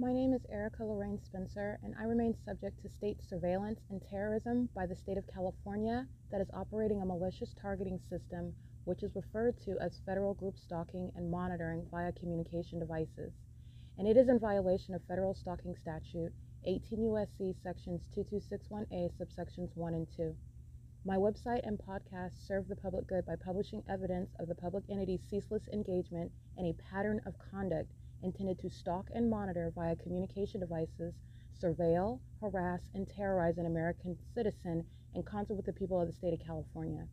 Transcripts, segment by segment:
My name is Erica Lorraine Spencer, and I remain subject to state surveillance and terrorism by the state of California that is operating a malicious targeting system, which is referred to as federal group stalking and monitoring via communication devices. And it is in violation of federal stalking statute 18 U.S.C. sections 2261A, subsections 1 and 2. My website and podcast serve the public good by publishing evidence of the public entity's ceaseless engagement in a pattern of conduct intended to stalk and monitor via communication devices, surveil, harass, and terrorize an American citizen in concert with the people of the state of California.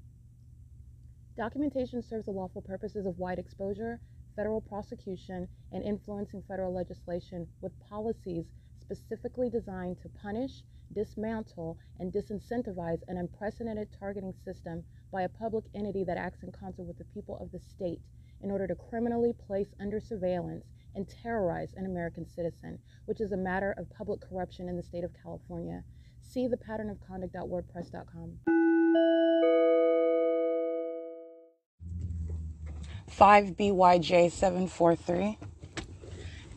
Documentation serves the lawful purposes of wide exposure, federal prosecution, and influencing federal legislation with policies specifically designed to punish, dismantle, and disincentivize an unprecedented targeting system by a public entity that acts in concert with the people of the state in order to criminally place under surveillance and terrorize an American citizen, which is a matter of public corruption in the state of California. See the pattern of conduct.wordpress.com. 5BYJ743.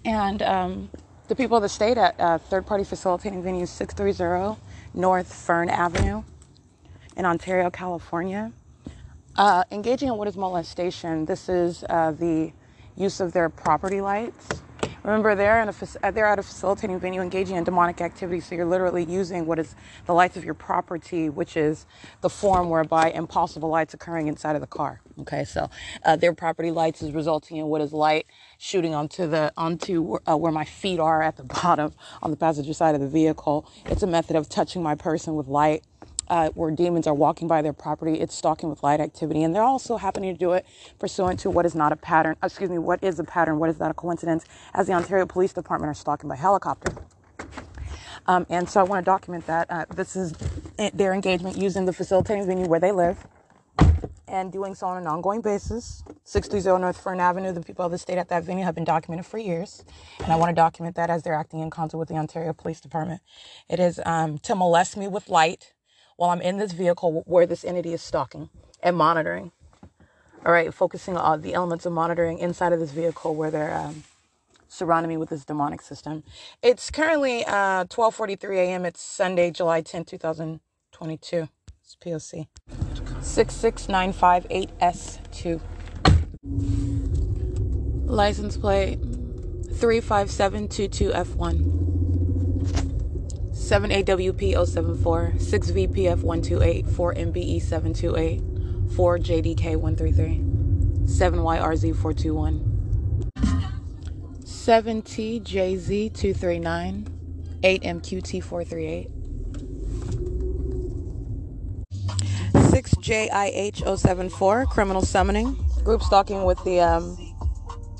And um, the people of the state at uh, third party facilitating venue 630 North Fern Avenue in Ontario, California. Uh, engaging in what is molestation. This is uh, the use of their property lights. Remember, they're, in a, they're at a facilitating venue engaging in demonic activity, so you're literally using what is the lights of your property, which is the form whereby impossible lights occurring inside of the car. Okay, so uh, their property lights is resulting in what is light shooting onto the onto uh, where my feet are at the bottom on the passenger side of the vehicle. It's a method of touching my person with light uh, where demons are walking by their property. It's stalking with light activity. And they're also happening to do it pursuant to what is not a pattern. Excuse me, what is a pattern? What is not a coincidence? As the Ontario Police Department are stalking by helicopter. Um, and so I want to document that. Uh, this is their engagement using the facilitating venue where they live and doing so on an ongoing basis. 630 North Fern Avenue, the people of the state at that venue have been documented for years. And I want to document that as they're acting in concert with the Ontario Police Department. It is um, to molest me with light while I'm in this vehicle where this entity is stalking and monitoring. All right, focusing on the elements of monitoring inside of this vehicle where they're um, surrounding me with this demonic system. It's currently uh, 12:43 a.m. It's Sunday, July 10, 2022. It's POC 66958S2. License plate 35722F1. 7AWP074, 6VPF128, 4MBE728, 4JDK133, 7YRZ421, 7TJZ239, 8MQT438, 6JIH074, criminal summoning, group stalking with the um,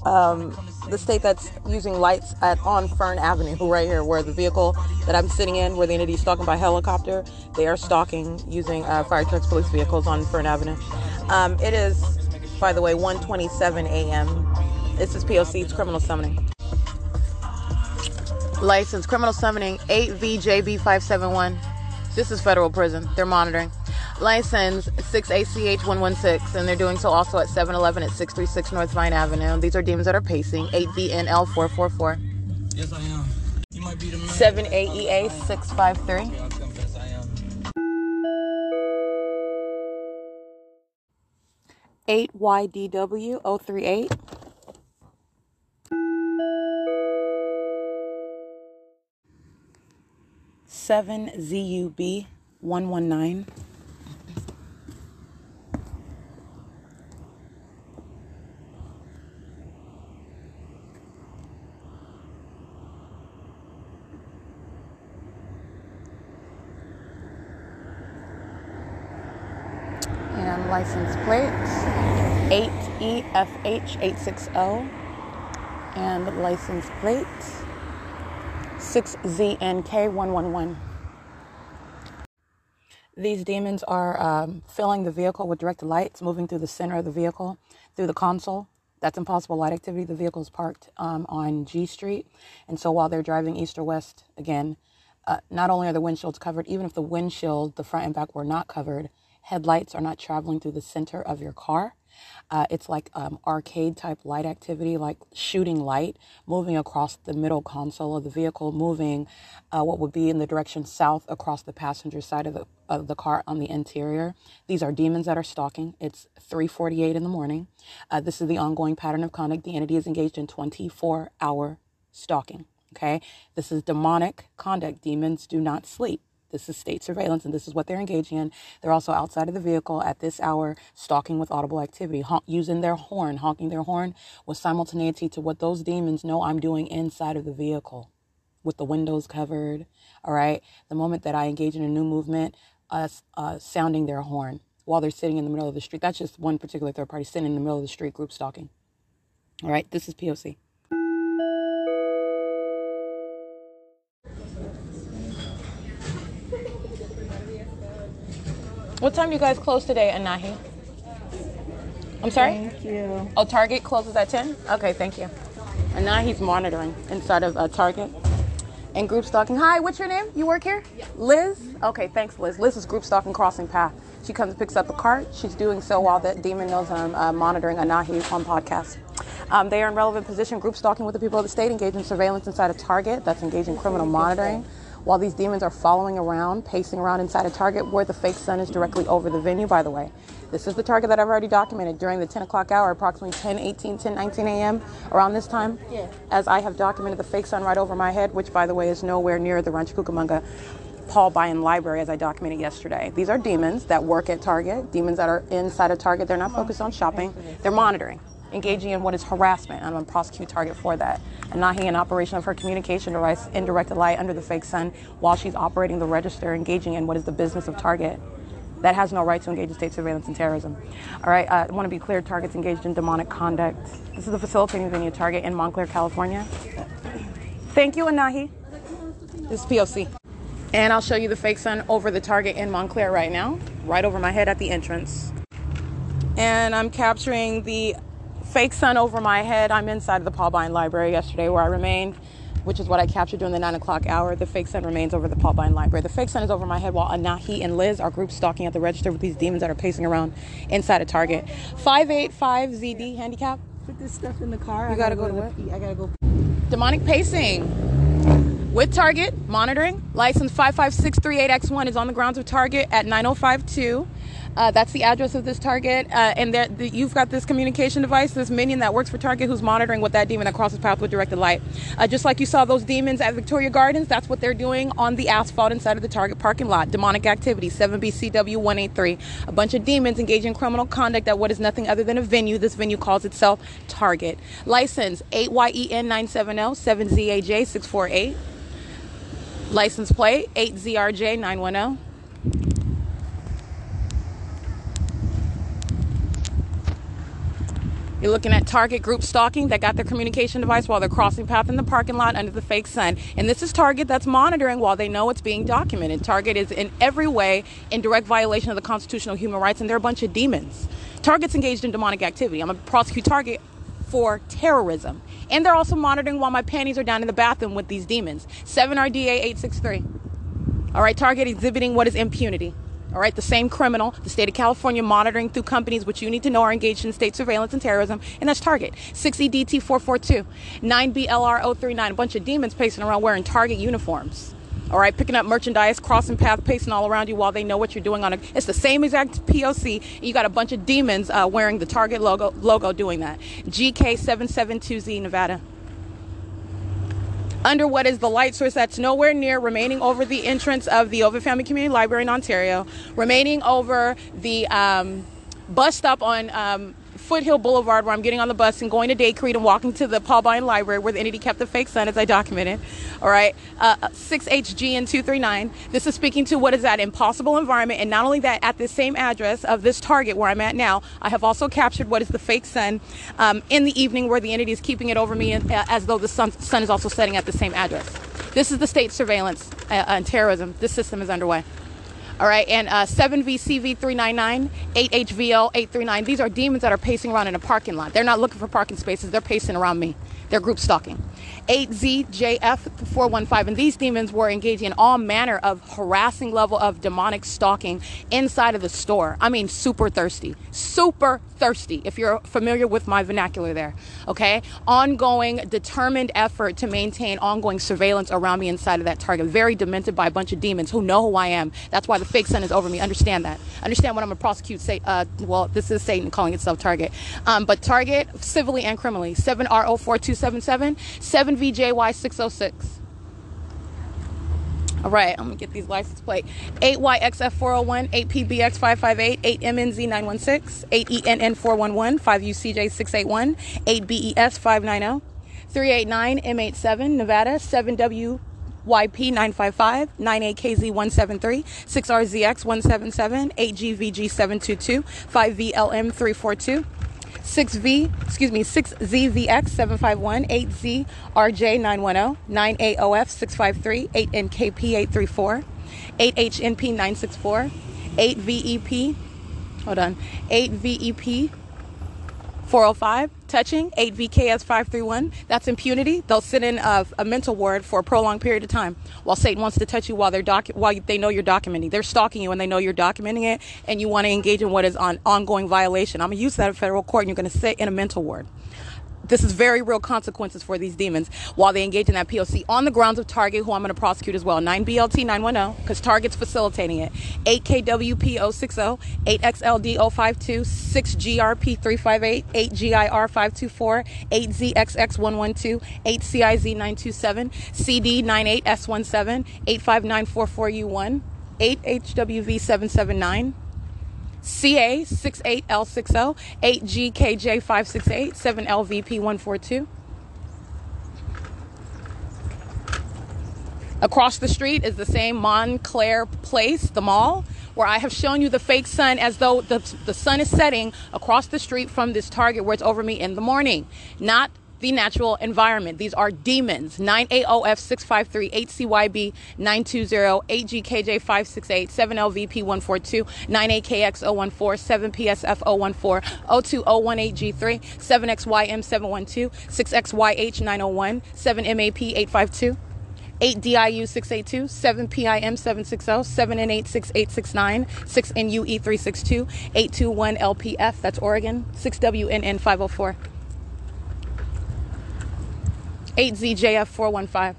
um, the state that's using lights at on Fern Avenue, right here, where the vehicle that I'm sitting in, where the entity is stalking by helicopter, they are stalking using uh, fire trucks, police vehicles on Fern Avenue. Um, it is, by the way, 1:27 a.m. This is POC. It's criminal summoning. License criminal summoning 8VJB571. This is federal prison. They're monitoring license 6ACH116, and they're doing so also at 711 at 636 North Vine Avenue. These are demons that are pacing 8VNL444. Yes, I am. You might be the man. 7AEA653. 8YDW038. Seven oh ZUB one one nine. license plate 8EFH860 and license plate 6ZNK111. These demons are um, filling the vehicle with direct lights, moving through the center of the vehicle, through the console. That's impossible light activity. The vehicle is parked um, on G Street. And so while they're driving east or west, again, uh, not only are the windshields covered, even if the windshield, the front and back, were not covered, headlights are not traveling through the center of your car. Uh, it's like um, arcade type light activity, like shooting light, moving across the middle console of the vehicle, moving uh, what would be in the direction south across the passenger side of the of the car on the interior. These are demons that are stalking. It's 3:48 in the morning. Uh, this is the ongoing pattern of conduct. The entity is engaged in 24 hour stalking. Okay, this is demonic conduct. Demons do not sleep. This is state surveillance, and this is what they're engaging in. They're also outside of the vehicle at this hour, stalking with audible activity, using their horn, honking their horn with simultaneity to what those demons know I'm doing inside of the vehicle with the windows covered. All right. The moment that I engage in a new movement, us uh, sounding their horn while they're sitting in the middle of the street. That's just one particular third party sitting in the middle of the street, group stalking. All right. This is POC. What time you guys close today, Anahi? I'm sorry? Thank you. Oh, Target closes at 10? Okay, thank you. And now he's monitoring inside of uh, Target and group stalking. Hi, what's your name? You work here? Yeah. Liz? Okay, thanks, Liz. Liz is group stalking crossing path. She comes and picks up a cart. She's doing so while that demon knows I'm uh, monitoring Anahi on podcast. Um, they are in relevant position, group stalking with the people of the state, engaging surveillance inside of Target. That's engaging criminal monitoring while these demons are following around, pacing around inside a target where the fake sun is directly over the venue, by the way. This is the target that I've already documented during the 10 o'clock hour, approximately 10, 18, 10, 19 a.m. around this time. Yeah. As I have documented the fake sun right over my head, which, by the way, is nowhere near the Rancho Cucamonga Paul Biane Library, as I documented yesterday. These are demons that work at Target, demons that are inside of Target. They're not focused on shopping, they're monitoring engaging in what is harassment. I'm a prosecute Target for that. Anahi, in operation of her communication device, in indirected light under the fake sun while she's operating the register, engaging in what is the business of Target. That has no right to engage in state surveillance and terrorism. All right, uh, I want to be clear Target's engaged in demonic conduct. This is the facilitating venue Target in Montclair, California. Thank you, Anahi. This is POC. And I'll show you the fake sun over the Target in Montclair right now, right over my head at the entrance. And I'm capturing the fake sun over my head. I'm inside of the Paul Biane Library yesterday where I remained, which is what I captured during the 9 o'clock hour. The fake sun remains over the Paul Biane Library. The fake sun is over my head while Anahi and Liz are group stalking at the register with these demons that are pacing around inside a Target. 585ZD handicap. Put this stuff in the car. You gotta, gotta go, to what? I gotta go. Demonic pacing with Target monitoring. License 55638X1 is on the grounds of Target at 9052. Uh, that's the address of this target, uh, and the, you've got this communication device, this minion that works for Target, who's monitoring what that demon that crosses path with directed light. Uh, just like you saw those demons at Victoria Gardens, that's what they're doing on the asphalt inside of the Target parking lot. Demonic activity, 7BCW 183. A bunch of demons engaging in criminal conduct at what is nothing other than a venue. This venue calls itself Target. License 8YEN 970 7ZAJ 648. License plate 8ZRJ You're looking at Target group stalking that got their communication device while they're crossing path in the parking lot under the fake sun. And this is Target that's monitoring while they know it's being documented. Target is in every way in direct violation of the constitutional human rights, and they're a bunch of demons. Target's engaged in demonic activity. I'm going to prosecute Target for terrorism. And they're also monitoring while my panties are down in the bathroom with these demons. 7RDA 863. All right, Target exhibiting what is impunity. All right, the same criminal, the state of California monitoring through companies which you need to know are engaged in state surveillance and terrorism, and that's Target. 6EDT 442, 9BLR 039, a bunch of demons pacing around wearing Target uniforms. All right, picking up merchandise, crossing path, pacing all around you while they know what you're doing on it. It's the same exact POC. You got a bunch of demons uh, wearing the Target logo, logo doing that. GK772Z Nevada under what is the light source that's nowhere near, remaining over the entrance of the Ovitt Family Community Library in Ontario, remaining over the um, bus stop on um, Foothill Boulevard, where I'm getting on the bus and going to Day Creek and walking to the Paul Biane Library, where the entity kept the fake sun, as I documented. All right, uh, 6HG and 239. This is speaking to what is that impossible environment, and not only that, at the same address of this target where I'm at now, I have also captured what is the fake sun um, in the evening, where the entity is keeping it over me, uh, as though the sun, sun is also setting at the same address. This is the state surveillance uh, and terrorism. This system is underway. All right, and uh, 7VCV399, 8HVL839. These are demons that are pacing around in a parking lot. They're not looking for parking spaces, they're pacing around me. They're group stalking. 8ZJF415. And these demons were engaging in all manner of harassing level of demonic stalking inside of the store. I mean, super thirsty. Super thirsty, if you're familiar with my vernacular there. Okay? Ongoing, determined effort to maintain ongoing surveillance around me inside of that target. Very demented by a bunch of demons who know who I am. That's why the fake sun is over me. Understand that. Understand what I'm going to prosecute. Say, uh, well, this is Satan calling itself Target. Um, but Target, civilly and criminally. 7RO4277, 7VJY606. All right, I'm gonna get these license plate. 8YXF401, 8PBX558, 8MNZ916, 8ENN411, 5UCJ681, 8BES590, 389M87, Nevada, 7W. YP955, 9AKZ173, 6RZX177, 8GVG722, 5VLM342, 6V, excuse me, 6ZVX751, 8ZRJ910, 9AOF653, 8NKP834, 8HNP964, 8VEP, hold on, 8VEP 405, touching, 8VKS531. That's impunity. They'll sit in a, a, mental ward for a prolonged period of time while Satan wants to touch you while they're docu- while they know you're documenting. They're stalking you and they know you're documenting it and you want to engage in what is on ongoing violation. I'm going to use that in federal court and you're going to sit in a mental ward. This is very real consequences for these demons while they engage in that POC on the grounds of Target, who I'm going to prosecute as well. 9BLT 910, because Target's facilitating it. 8KWP 060, 8XLD 052, 6GRP 358, 8GIR 524, 8ZXX 112, 8CIZ 927, CD 98S17, 85944U1, 8HWV 779. CA 68L60, 8GKJ568, 7LVP142. Across the street is the same Montclair Place, the mall, where I have shown you the fake sun as though the, the sun is setting across the street from this target where it's over me in the morning. Not the natural environment. These are demons. 9AOF653, 8CYB 920, 8GKJ568, 7LVP142, 9AKX014, 7PSF014, 02018G3, 7XYM712, 6XYH901, 7MAP852. 8DIU 682, 7PIM 760, 7N8 6869, 6NUE 362, 821 LPF, that's Oregon, 6WNN 504. 8ZJF415.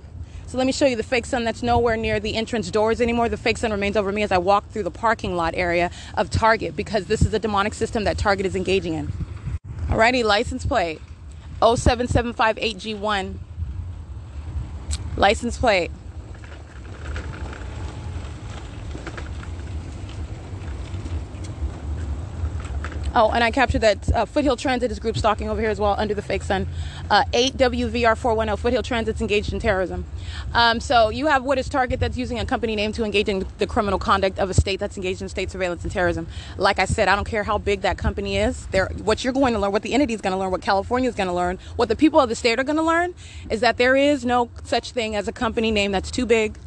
So let me show you the fake sun that's nowhere near the entrance doors anymore. The fake sun remains over me as I walk through the parking lot area of Target because this is a demonic system that Target is engaging in. Alrighty, license plate 07758G1. License plate Oh, and I captured that uh, Foothill Transit is group stalking over here as well under the fake sun. Uh, 8WVR410, Foothill Transit's engaged in terrorism. Um, so you have what is Target that's using a company name to engage in the criminal conduct of a state that's engaged in state surveillance and terrorism. Like I said, I don't care how big that company is. They're, what you're going to learn, what the entity is going to learn, what California is going to learn, what the people of the state are going to learn is that there is no such thing as a company name that's too big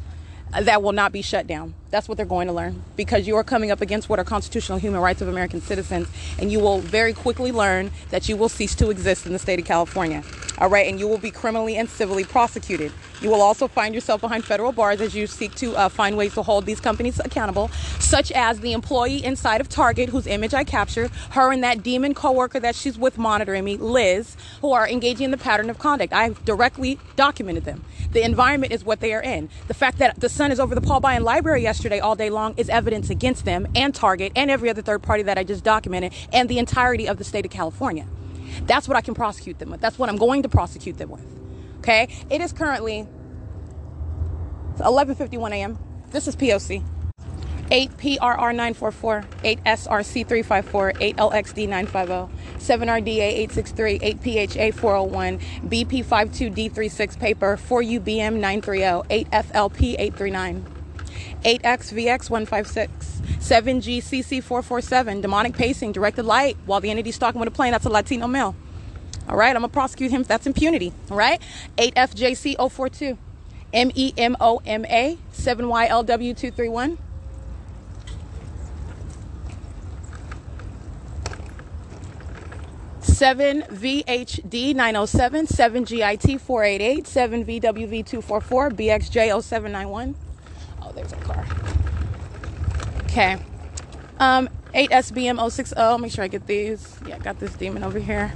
that will not be shut down. That's what they're going to learn because you are coming up against what are constitutional human rights of American citizens, and you will very quickly learn that you will cease to exist in the state of California. All right, and you will be criminally and civilly prosecuted. You will also find yourself behind federal bars as you seek to uh, find ways to hold these companies accountable, such as the employee inside of Target, whose image I captured, her and that demon coworker that she's with monitoring me, Liz, who are engaging in the pattern of conduct. I've directly documented them. The environment is what they are in. The fact that the sun is over the Paul Biane Library yesterday all day long is evidence against them and Target and every other third party that I just documented and the entirety of the state of California. That's what I can prosecute them with. That's what I'm going to prosecute them with. Okay? It is currently 11:51 a.m. This is POC. 8PRR944, 8SRC354, 8LXD950, 7RDA863, 8PHA401, BP52D36 paper, 4UBM930, 8FLP839, 8XVX156, 7GCC447, demonic pacing, directed light, while the entity's talking with a plane, that's a Latino male. All right, I'm gonna prosecute him. That's impunity. All right, 8FJC042, MEMOMA, 7YLW231. 7VHD 907, 7GIT 488, 7VWV 244, BXJ 0791. Oh, there's a car. Okay. Um, 8SBM 060. Make sure I get these. Yeah, I got this demon over here.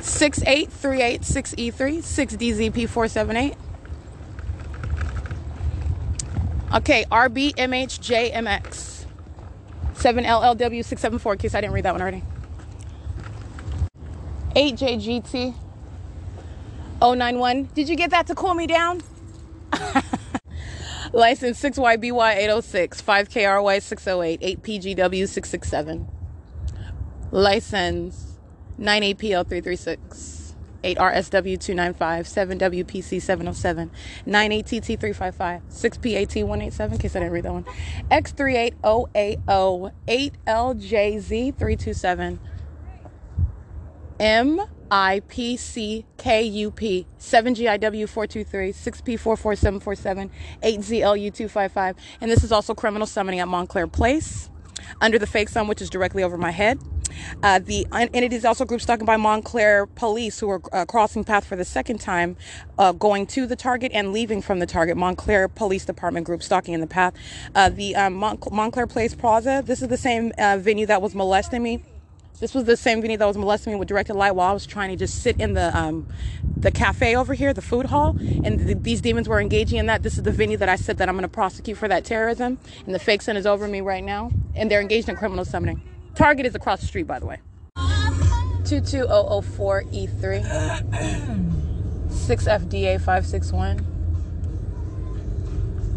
68386E3, 6DZP478. Okay, RBMHJMX. 7LLW674, in case I didn't read that one already. 8JGT 091. Did you get that to cool me down? License 6YBY806, 5KRY608, 8PGW667. License 98PL336, 8RSW295, 7WPC707, 98TT355, 6PAT187, in case I didn't read that one, X380AO, 8LJZ327, MIPCKUP, 7GIW423, 6P44747, 8ZLU255, and this is also criminal summoning at Montclair Place under the fake sun, which is directly over my head. Uh, the and it is also group stalking by Montclair police who are uh, crossing path for the second time, uh, going to the target and leaving from the target. Montclair Police Department group stalking in the path. Uh, the um, Mont- Montclair Place Plaza. This is the same uh, venue that was molesting me. This was the same venue that was molesting me with directed light while I was trying to just sit in the um, the cafe over here, the food hall, and th- these demons were engaging in that. This is the venue that I said that I'm going to prosecute for that terrorism, and the fake sun is over me right now, and they're engaged in criminal summoning. Target is across the street, by the way. 22004E3, 6FDA 561.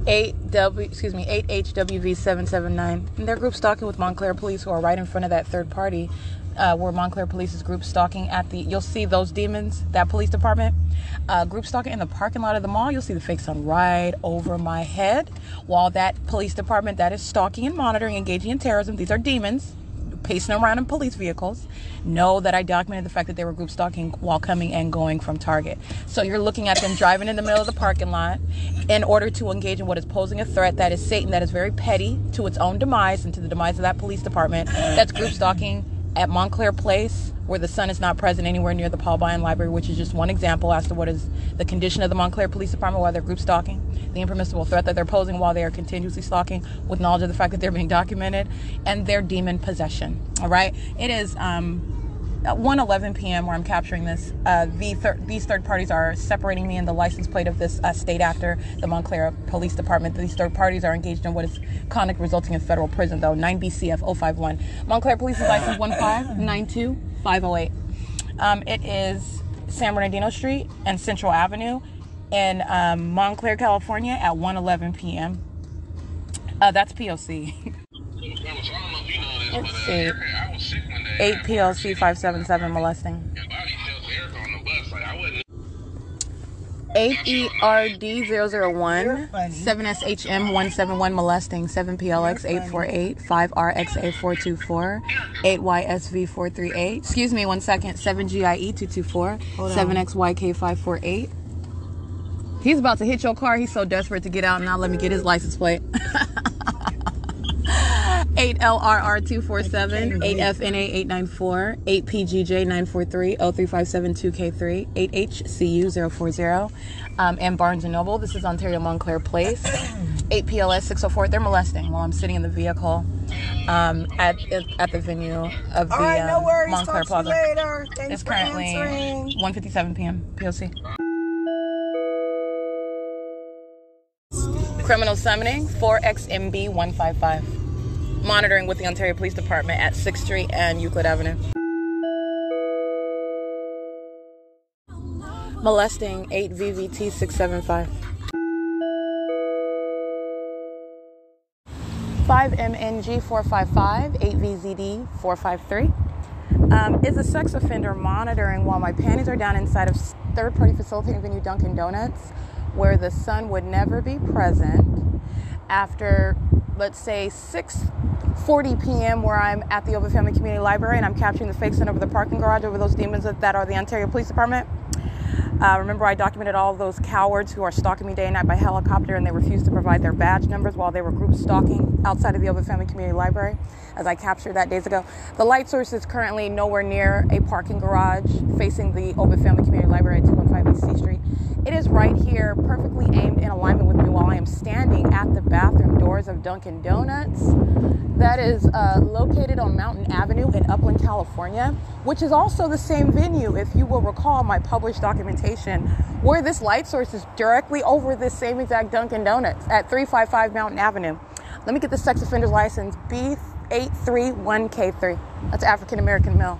8W, excuse me, 8HWV779. And they're group stalking with Montclair police who are right in front of that third party uh, where Montclair police is group stalking at the, you'll see those demons, that police department, uh, group stalking in the parking lot of the mall. You'll see the fake sun right over my head while that police department that is stalking and monitoring, engaging in terrorism, these are demons pacing around in police vehicles know that I documented the fact that they were group stalking while coming and going from Target. So you're looking at them driving in the middle of the parking lot in order to engage in what is posing a threat that is Satan, that is very petty to its own demise and to the demise of that police department. That's group stalking at Montclair Place, where the sun is not present anywhere near the Paul Biane Library, which is just one example as to what is the condition of the Montclair Police Department while they're group stalking, the impermissible threat that they're posing while they are continuously stalking, with knowledge of the fact that they're being documented, and their demon possession. All right, it is um, at 1:11 p.m. where I'm capturing this. Uh, the thir- these third parties are separating me and the license plate of this uh, state actor, the Montclair Police Department. These third parties are engaged in what is conduct resulting in federal prison, though 9 BCF 051. Montclair Police is license 1592508. Um, it is San Bernardino Street and Central Avenue in um, Montclair, California at 1:11 p.m. Uh, that's POC. Let's see. 8 PLC 577 molesting. 8 ERD 001, 7SHM 171 molesting, 7 PLX 848, 5 RXA 424, 8 YSV 438, excuse me one second, 7 GIE 224, 7 XYK 548. He's about to hit your car. He's so desperate to get out and not let me get his license plate. 8LRR247, 8FNA894, 8PGJ943, 03572K3, 8HCU040, um, and Barnes & Noble. This is Ontario Montclair Place. 8PLS 604. They're molesting while I'm sitting in the vehicle um, at at the venue of the All right, no um, worries. Montclair Talk to Plaza. you later. Thanks It's for currently answering. 1:57 p.m. POC. Criminal summoning 4XMB155. Monitoring with the Ontario Police Department at 6th Street and Euclid Avenue. Molesting 8 VVT 675. 5MNG 455, 8VZD 453. Um, is a sex offender monitoring while my panties are down inside of third party facilitating venue Dunkin' Donuts, where the sun would never be present after, let's say, 6:40 p.m., where I'm at the Ovitt Family Community Library and I'm capturing the fake sun over the parking garage over those demons that are the Ontario Police Department. Uh, remember, I documented all those cowards who are stalking me day and night by helicopter and they refused to provide their badge numbers while they were group stalking outside of the Ovitt Family Community Library, as I captured that days ago. The light source is currently nowhere near a parking garage facing the Ovitt Family Community Library at 215 East C Street. It is right here, perfectly aimed in alignment with me while I am standing at the bathroom doors of Dunkin' Donuts. That is uh, located on Mountain Avenue in Upland, California, which is also the same venue, if you will recall my published documentation, where this light source is directly over this same exact Dunkin' Donuts at 355 Mountain Avenue. Let me get the sex offender's license B831K3. That's African American male.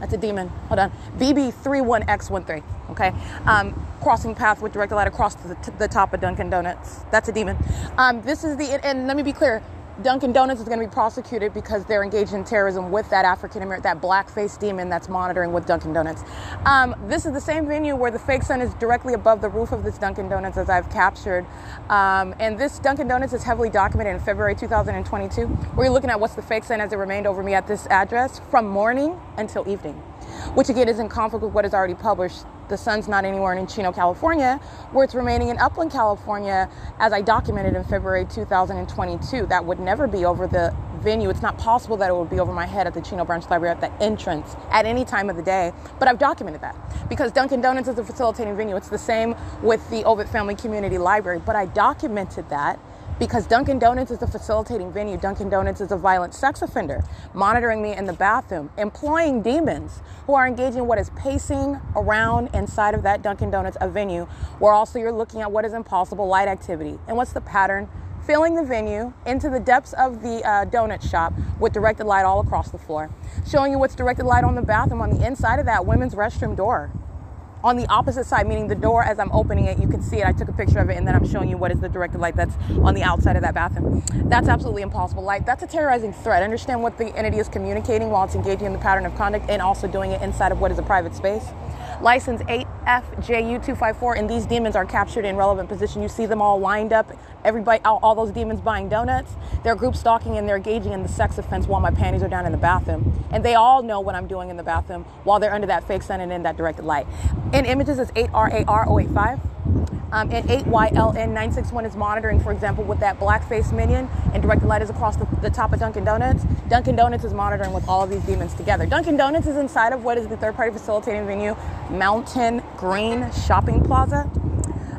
That's a demon. Hold on. BB31X13. Okay. Um, crossing path with direct light across the, t- the top of Dunkin' Donuts. That's a demon. Um, this is the, and let me be clear. Dunkin' Donuts is going to be prosecuted because they're engaged in terrorism with that African American, that blackface demon that's monitoring with Dunkin' Donuts. Um, this is the same venue where the fake sun is directly above the roof of this Dunkin' Donuts as I've captured. Um, and this Dunkin' Donuts is heavily documented in February 2022. Where you're looking at what's the fake sun as it remained over me at this address from morning until evening, which again is in conflict with what is already published the sun's not anywhere in Chino, California, where it's remaining in Upland, California, as I documented in February 2022. That would never be over the venue. It's not possible that it would be over my head at the Chino Branch Library at the entrance at any time of the day, but I've documented that because Dunkin' Donuts is a facilitating venue. It's the same with the Ovitt Family Community Library, but I documented that because Dunkin' Donuts is a facilitating venue. Dunkin' Donuts is a violent sex offender, monitoring me in the bathroom, employing demons who are engaging what is pacing around inside of that Dunkin' Donuts a venue, where also you're looking at what is impossible light activity and what's the pattern. Filling the venue into the depths of the uh, donut shop with directed light all across the floor, showing you what's directed light on the bathroom on the inside of that women's restroom door on the opposite side, meaning the door as I'm opening it, you can see it. I took a picture of it and then I'm showing you what is the directed light that's on the outside of that bathroom. That's absolutely impossible light. That's a terrorizing threat. Understand what the entity is communicating while it's engaging in the pattern of conduct and also doing it inside of what is a private space. License 8FJU254, and these demons are captured in relevant position. You see them all lined up, everybody, all, all those demons buying donuts. They're group stalking and they're engaging in the sex offense while my panties are down in the bathroom. And they all know what I'm doing in the bathroom while they're under that fake sun and in that directed light. In images is 8RAR085. Um, and 8YLN961 is monitoring, for example, with that blackface minion, and directed light is across the, the, top of Dunkin' Donuts. Dunkin' Donuts is monitoring with all of these demons together. Dunkin' Donuts is inside of what is the third party facilitating venue, Mountain Green Shopping Plaza.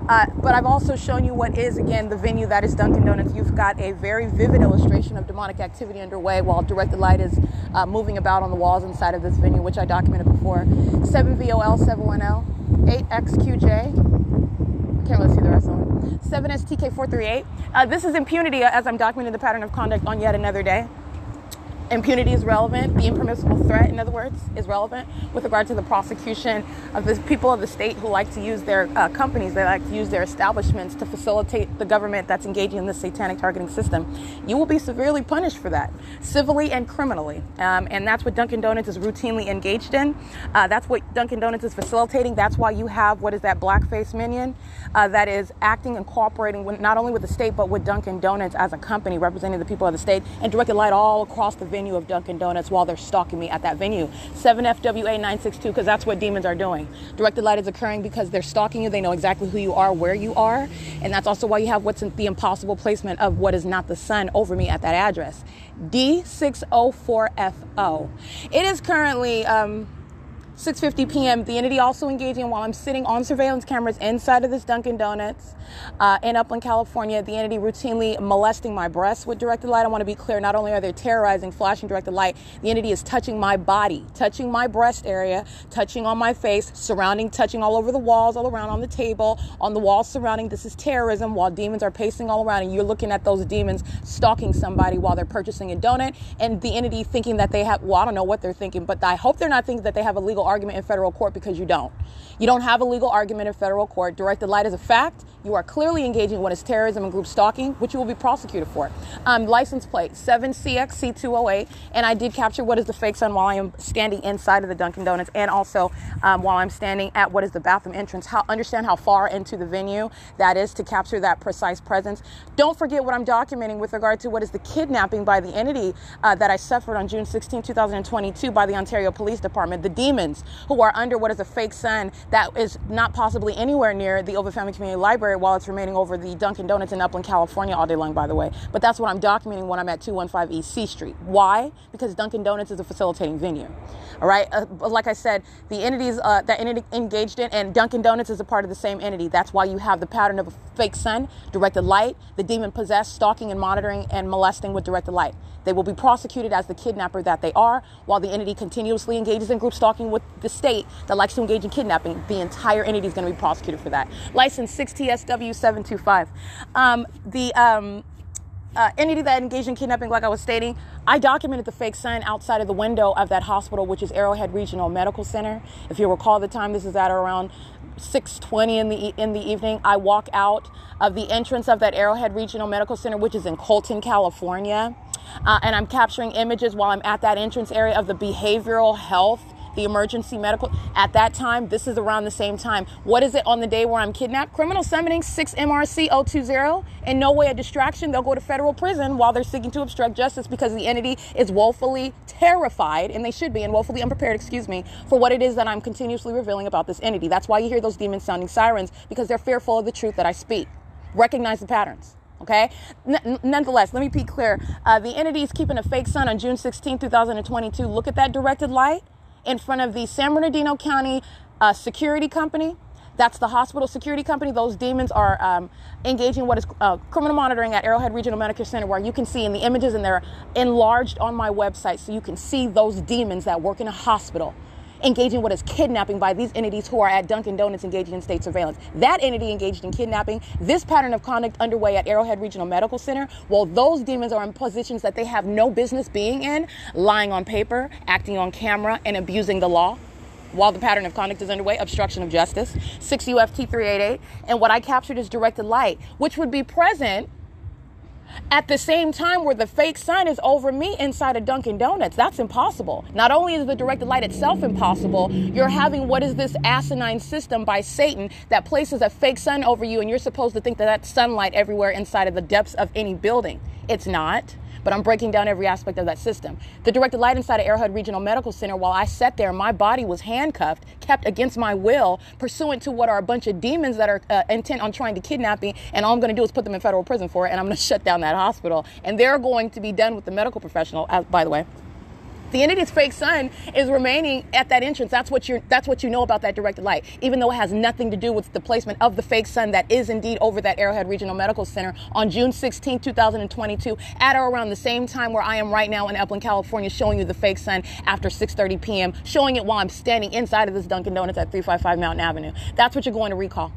Uh, but I've also shown you what is, again, the venue that is Dunkin' Donuts. You've got a very vivid illustration of demonic activity underway while directed light is uh, moving about on the walls inside of this venue, which I documented before. 7VOL710, 8XQJ. Really see the rest of them. 7STK438. Uh, this is impunity as I'm documenting the pattern of conduct on yet another day impunity is relevant. The impermissible threat, in other words, is relevant with regard to the prosecution of the people of the state who like to use their uh, companies, they like to use their establishments to facilitate the government that's engaging in this satanic targeting system. You will be severely punished for that, civilly and criminally. Um, and that's what Dunkin' Donuts is routinely engaged in. Uh, that's what Dunkin' Donuts is facilitating. That's why you have what is that blackface minion uh, that is acting and cooperating with, not only with the state but with Dunkin' Donuts as a company representing the people of the state and directed light all across the venue of Dunkin' Donuts while they're stalking me at that venue. 7FWA962, because that's what demons are doing. Directed light is occurring because they're stalking you. They know exactly who you are, where you are. And that's also why you have what's the impossible placement of what is not the sun over me at that address. D604FO. It is currently. Um, 6:50 p.m. The entity also engaging while I'm sitting on surveillance cameras inside of this Dunkin' Donuts uh, in Upland, California. The entity routinely molesting my breasts with directed light. I want to be clear. Not only are they terrorizing, flashing directed light, the entity is touching my body, touching my breast area, touching on my face, surrounding, touching all over the walls, all around on the table, on the walls surrounding. This is terrorism. While demons are pacing all around, and you're looking at those demons stalking somebody while they're purchasing a donut, and the entity thinking that they have. Well, I don't know what they're thinking, but I hope they're not thinking that they have a legal argument in federal court because you don't. You don't have a legal argument in federal court. Directed light is a fact. You are clearly engaging in what is terrorism and group stalking, which you will be prosecuted for. Um, license plate 7CXC208, and I did capture what is the fake sun while I am standing inside of the Dunkin' Donuts, and also um, while I'm standing at what is the bathroom entrance. How understand how far into the venue that is to capture that precise presence. Don't forget what I'm documenting with regard to what is the kidnapping by the entity uh, that I suffered on June 16, 2022, by the Ontario Police Department. The demons who are under what is a fake sun that is not possibly anywhere near the Ovitt Family Community Library while it's remaining over the Dunkin' Donuts in Upland, California all day long, by the way. But that's what I'm documenting when I'm at 215 East C Street. Why? Because Dunkin' Donuts is a facilitating venue. All right. Uh, like I said, the entities uh, that entity engaged in, and Dunkin' Donuts is a part of the same entity. That's why you have the pattern of a fake sun, directed light, the demon possessed, stalking and monitoring and molesting with directed light. They will be prosecuted as the kidnapper that they are, while the entity continuously engages in group stalking with the state that likes to engage in kidnapping. The entire entity is going to be prosecuted for that. License 6TSW725. Um, the um, uh, entity that engaged in kidnapping, like I was stating, I documented the fake sign outside of the window of that hospital, which is Arrowhead Regional Medical Center. If you recall the time, this is at around 6:20 in the in the evening. I walk out of the entrance of that Arrowhead Regional Medical Center, which is in Colton, California, uh, and I'm capturing images while I'm at that entrance area of the behavioral health the emergency medical. At that time, this is around the same time. What is it on the day where I'm kidnapped? Criminal summoning 6 MRC 020. In no way a distraction. They'll go to federal prison while they're seeking to obstruct justice because the entity is woefully terrified, and they should be, and woefully unprepared, excuse me, for what it is that I'm continuously revealing about this entity. That's why you hear those demons sounding sirens because they're fearful of the truth that I speak. Recognize the patterns. Okay. N- nonetheless, let me be clear. Uh, the entity is keeping a fake sun on June 16, 2022. Look at that directed light in front of the San Bernardino County uh, Security Company. That's the hospital security company. Those demons are um, engaging what is uh, criminal monitoring at Arrowhead Regional Medical Center, where you can see in the images, and they're enlarged on my website, so you can see those demons that work in a hospital engaging what is kidnapping by these entities who are at Dunkin' Donuts engaging in state surveillance. That entity engaged in kidnapping, this pattern of conduct underway at Arrowhead Regional Medical Center, while those demons are in positions that they have no business being in, lying on paper, acting on camera, and abusing the law. While the pattern of conduct is underway, obstruction of justice, 6 UFT 388, and what I captured is directed light, which would be present at the same time where the fake sun is over me inside of Dunkin' Donuts. That's impossible. Not only is the directed light itself impossible, you're having what is this asinine system by Satan that places a fake sun over you, and you're supposed to think that that's sunlight everywhere inside of the depths of any building. It's not but I'm breaking down every aspect of that system. The directed light inside of Arrowhead Regional Medical Center, while I sat there, my body was handcuffed, kept against my will, pursuant to what are a bunch of demons that are uh, intent on trying to kidnap me. And all I'm going to do is put them in federal prison for it, and I'm going to shut down that hospital. And they're going to be done with the medical professional, as, by the way. The entity's fake sun is remaining at that entrance. That's what you that's what you know about that directed light, even though it has nothing to do with the placement of the fake sun that is indeed over that Arrowhead Regional Medical Center on June 16, 2022, at or around the same time where I am right now in Upland, California, showing you the fake sun after 6:30 p.m., showing it while I'm standing inside of this Dunkin' Donuts at 355 Mountain Avenue. That's what you're going to recall.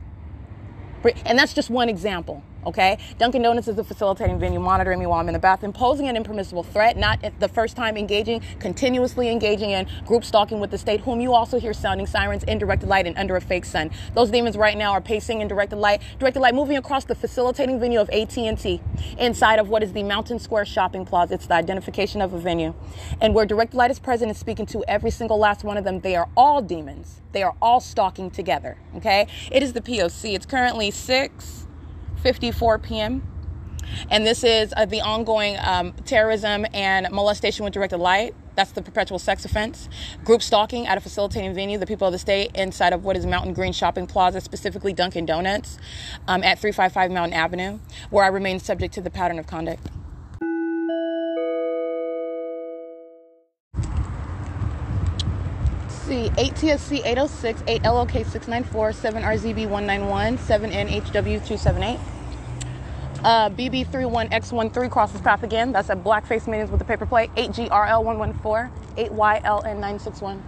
And that's just one example. Okay, Dunkin' Donuts is a facilitating venue, monitoring me while I'm in the bathroom, posing an impermissible threat, not the first time engaging, continuously engaging in group stalking with the state, whom you also hear sounding sirens in directed light and under a fake sun. Those demons right now are pacing in directed light, directed light moving across the facilitating venue of AT&T inside of what is the Mountain Square Shopping Plaza. It's the identification of a venue. And where directed light is present and speaking to every single last one of them, they are all demons. They are all stalking together. Okay, it is the POC. It's currently 6 54 p.m. And this is uh, the ongoing um, terrorism and molestation with directed light. That's the perpetual sex offense. Group stalking at a facilitating venue, the people of the state, inside of what is Mountain Green Shopping Plaza, specifically Dunkin' Donuts, um, at 355 Mountain Avenue, where I remain subject to the pattern of conduct. see 8 TSC 806, 8 LOK 694, 7 RZB 191, 7 NHW 278. Uh, BB31X13 crosses path again. That's at Blackface Meetings with the paper plate. 8GRL114, 8YLN961,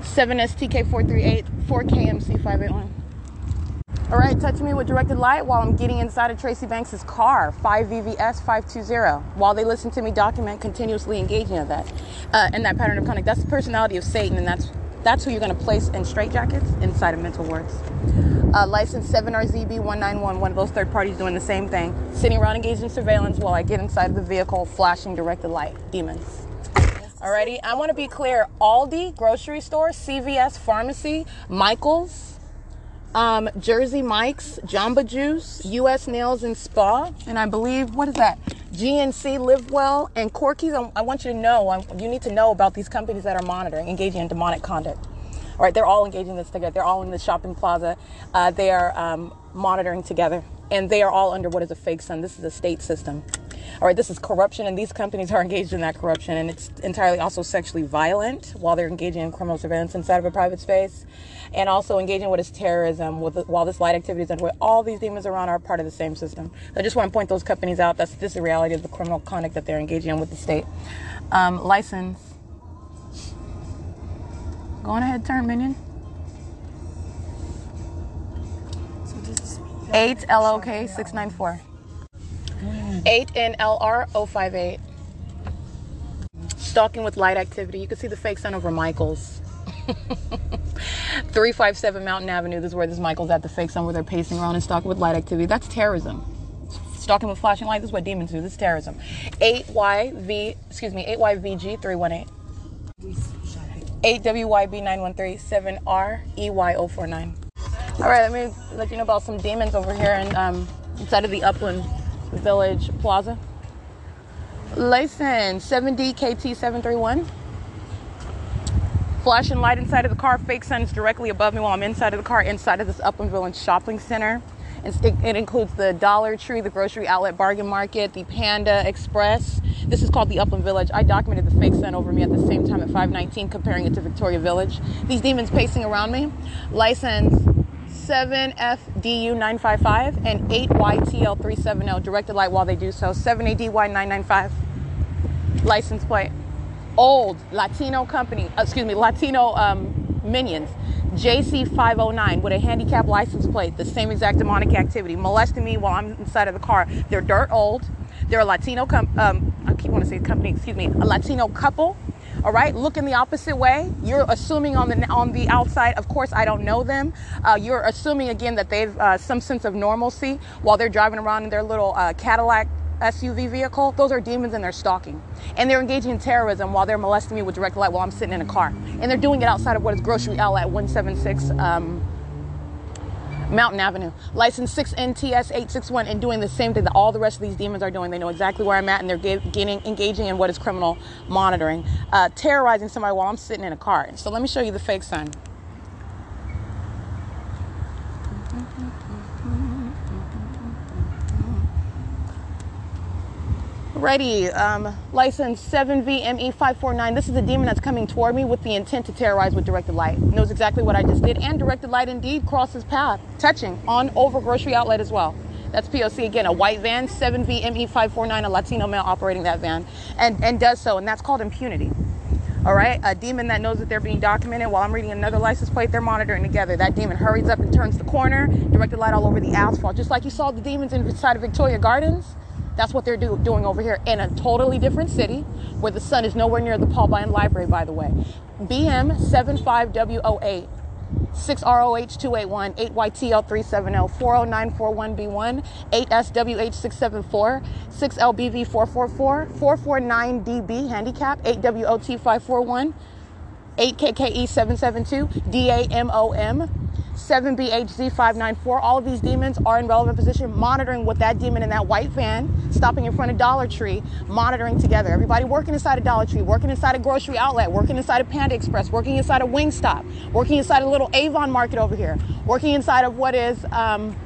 7STK438, 4KMC581. All right, touch me with directed light while I'm getting inside of Tracy Banks's car, 5VVS520, while they listen to me document continuously engaging of that, uh, in that pattern of conduct. That's the personality of Satan, and that's That's who you're going to place in straitjackets inside of mental wards. Uh, license 7RZB191, one of those third parties doing the same thing, sitting around engaged in surveillance while I get inside of the vehicle, flashing directed light. Demons. Alrighty, I want to be clear Aldi, grocery store, CVS, pharmacy, Michael's, um, Jersey Mike's, Jamba Juice, US Nails and Spa, and I believe, what is that? GNC Live Well and Corky's. I, want you to know, you need to know about these companies that are monitoring, engaging in demonic conduct. All right, they're all engaging this together. They're all in the shopping plaza. Uh, they are um, monitoring together, and they are all under what is a fake sun. This is a state system. All right, this is corruption, and these companies are engaged in that corruption, and it's entirely also sexually violent while they're engaging in criminal surveillance inside of a private space, and also engaging with is terrorism with while this light activity is underway. All these demons around are part of the same system. I just want to point those companies out. That's this is the reality of the criminal conduct that they're engaging in with the state. Um, license. Go on ahead, turn minion. 8 LOK 694. 8 NLR 058. Stalking with light activity. You can see the fake sun over Michaels. 357 Mountain Avenue. This is where this Michael's at, the fake sun where they're pacing around and stalking with light activity. That's terrorism. Stalking with flashing lights. This is what demons do. This is terrorism. 8YV, excuse me, 8YVG 318. 8WYB 913 7REY049. All right, let me let you know about some demons over here um, inside of the Upland Village Plaza. License 7DKT731. Flashing light inside of the car. Fake sun's directly above me while I'm inside of the car, inside of this Upland Village shopping center. It, it includes the Dollar Tree, the Grocery Outlet Bargain Market, the Panda Express. This is called the Upland Village. I documented the fake sun over me at the same time at 519, comparing it to Victoria Village. These demons pacing around me. License 7FDU955 and 8YTL370. oh. Directed light while they do so. 7ADY995. License plate. Old Latino company, uh, excuse me, Latino um, minions. JC509 with a handicap license plate, the same exact demonic activity, molesting me while I'm inside of the car. They're dirt old. They're a Latino, um, I keep want to say company, excuse me, a Latino couple. All right, looking the opposite way. You're assuming on the on the outside. Of course, I don't know them. Uh, you're assuming again that they've uh, some sense of normalcy while they're driving around in their little uh, Cadillac SUV vehicle. Those are demons and they're stalking. And they're engaging in terrorism while they're molesting me with direct light while I'm sitting in a car. And they're doing it outside of what is Grocery Outlet 176 um, Mountain Avenue. License 6NTS861 and doing the same thing that all the rest of these demons are doing. They know exactly where I'm at and they're getting, engaging in what is criminal monitoring, uh, terrorizing somebody while I'm sitting in a car. So let me show you the fake sun. Ready. Um, license 7VME549. This is a demon that's coming toward me with the intent to terrorize with directed light. Knows exactly what I just did, and directed light indeed crosses path, touching on over grocery outlet as well. That's POC again, a white van, 7VME549, a Latino male operating that van, and, and does so, and that's called impunity. All right, a demon that knows that they're being documented while I'm reading another license plate, they're monitoring together. That demon hurries up and turns the corner, directed light all over the asphalt, just like you saw the demons inside of Victoria Gardens. That's what they're do, doing over here in a totally different city where the sun is nowhere near the Paul Biane Library, by the way. BM 75W08. 6ROH281, 8YTL370, 40941B1, 8SWH674, 6LBV444, 449DB handicap, 8WOT541, 8KKE772, DAMOM, 7BHZ594. All of these demons are in relevant position, monitoring what that demon in that white van, stopping in front of Dollar Tree, monitoring together. Everybody working inside a Dollar Tree, working inside a grocery outlet, working inside a Panda Express, working inside a Wingstop, working inside a little Avon Market over here, working inside of what is um,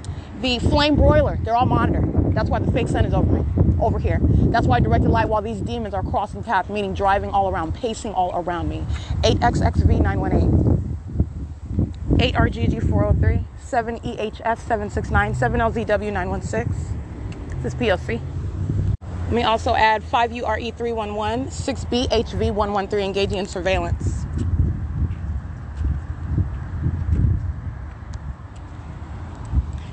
the Flame Broiler. They're all monitored. That's why the fake sun is over me, over here. That's why I directed light while these demons are crossing path, meaning driving all around, pacing all around me. 8XXV918. 8RGG403, 7EHS769, 7LZW916. This is PLC. Let me also add 5URE311, 6BHV113 engaging in surveillance.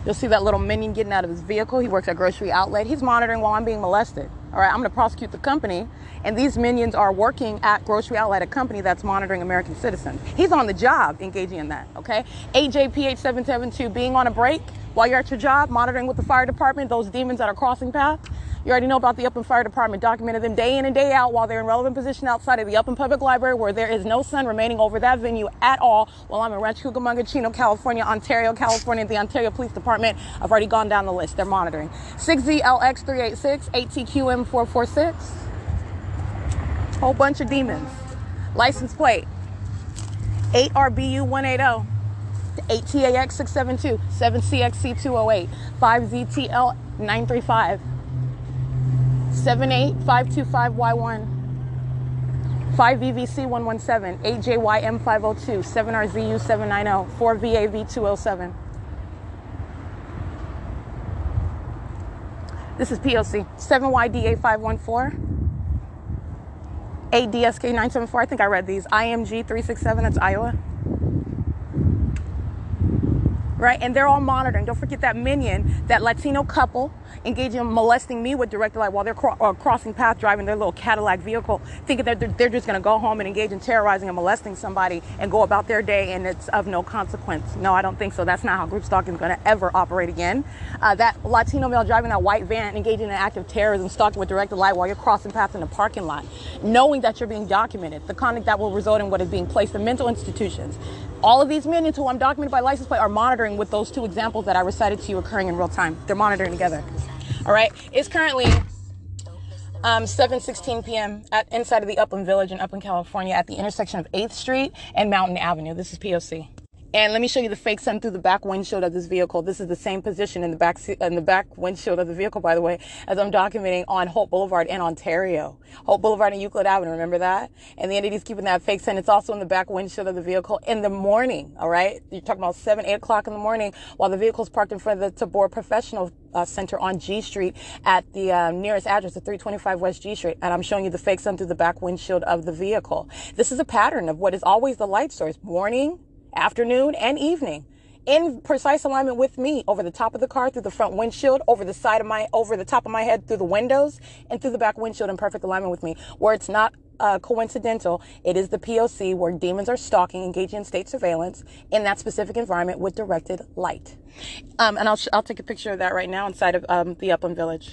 You'll see that little minion getting out of his vehicle. He works at grocery outlet. He's monitoring while I'm being molested. All right, I'm going to prosecute the company, and these minions are working at grocery outlet, a company that's monitoring American citizens. He's on the job engaging in that. Okay, AJPH772 being on a break while you're at your job, monitoring with the fire department those demons that are crossing paths. You already know about the Upland Fire Department, documented them day in and day out while they're in relevant position outside of the Upland Public Library where there is no sun remaining over that venue at all while I'm in Rancho Cucamonga, Chino, California, Ontario, California, the Ontario Police Department. I've already gone down the list. They're monitoring. 6ZLX386, 8TQM446. Whole bunch of demons. License plate 8RBU180. 8TAX672, 7CXC208, 5ZTL935. 78525Y1, 5VVC117, 8JYM502, 7RZU790, 4VAV207. This is POC. 7YDA514, 8DSK974. I think I read these. IMG367, that's Iowa. right? And they're all monitoring. Don't forget that minion, that Latino couple engaging in molesting me with direct light while they're cro- uh, crossing path driving their little Cadillac vehicle, thinking that they're, they're just going to go home and engage in terrorizing and molesting somebody and go about their day and it's of no consequence. No, I don't think so. That's not how group stalking is going to ever operate again. Uh, that Latino male driving that white van engaging in an act of terrorism, stalking with directed light while you're crossing paths in a parking lot, knowing that you're being documented, the conduct that will result in what is being placed in mental institutions. All of these minions who I'm documented by license plate are monitoring with those two examples that I recited to you occurring in real time. They're monitoring together. All right. It's currently um, 7:16 p.m. at inside of the Upland Village in Upland, California, at the intersection of 8th Street and Mountain Avenue. This is POC. And let me show you the fake sun through the back windshield of this vehicle. This is the same position in the back in the back windshield of the vehicle, by the way, as I'm documenting on Holt Boulevard in Ontario. Holt Boulevard and Euclid Avenue. Remember that? And the entity's keeping that fake sun. It's also in the back windshield of the vehicle in the morning. All right, you're talking about seven, eight o'clock in the morning while the vehicle's parked in front of the Tabor Professional uh, Center on G Street at the uh, nearest address of 325 West G Street. And I'm showing you the fake sun through the back windshield of the vehicle. This is a pattern of what is always the light source: morning afternoon, and evening in precise alignment with me over the top of the car through the front windshield over the side of my over the top of my head through the windows and through the back windshield in perfect alignment with me where it's not uh, coincidental. It is the poc where demons are stalking engaging in state surveillance in that specific environment with directed light. Um, and I'll, I'll take a picture of that right now inside of um, the upland village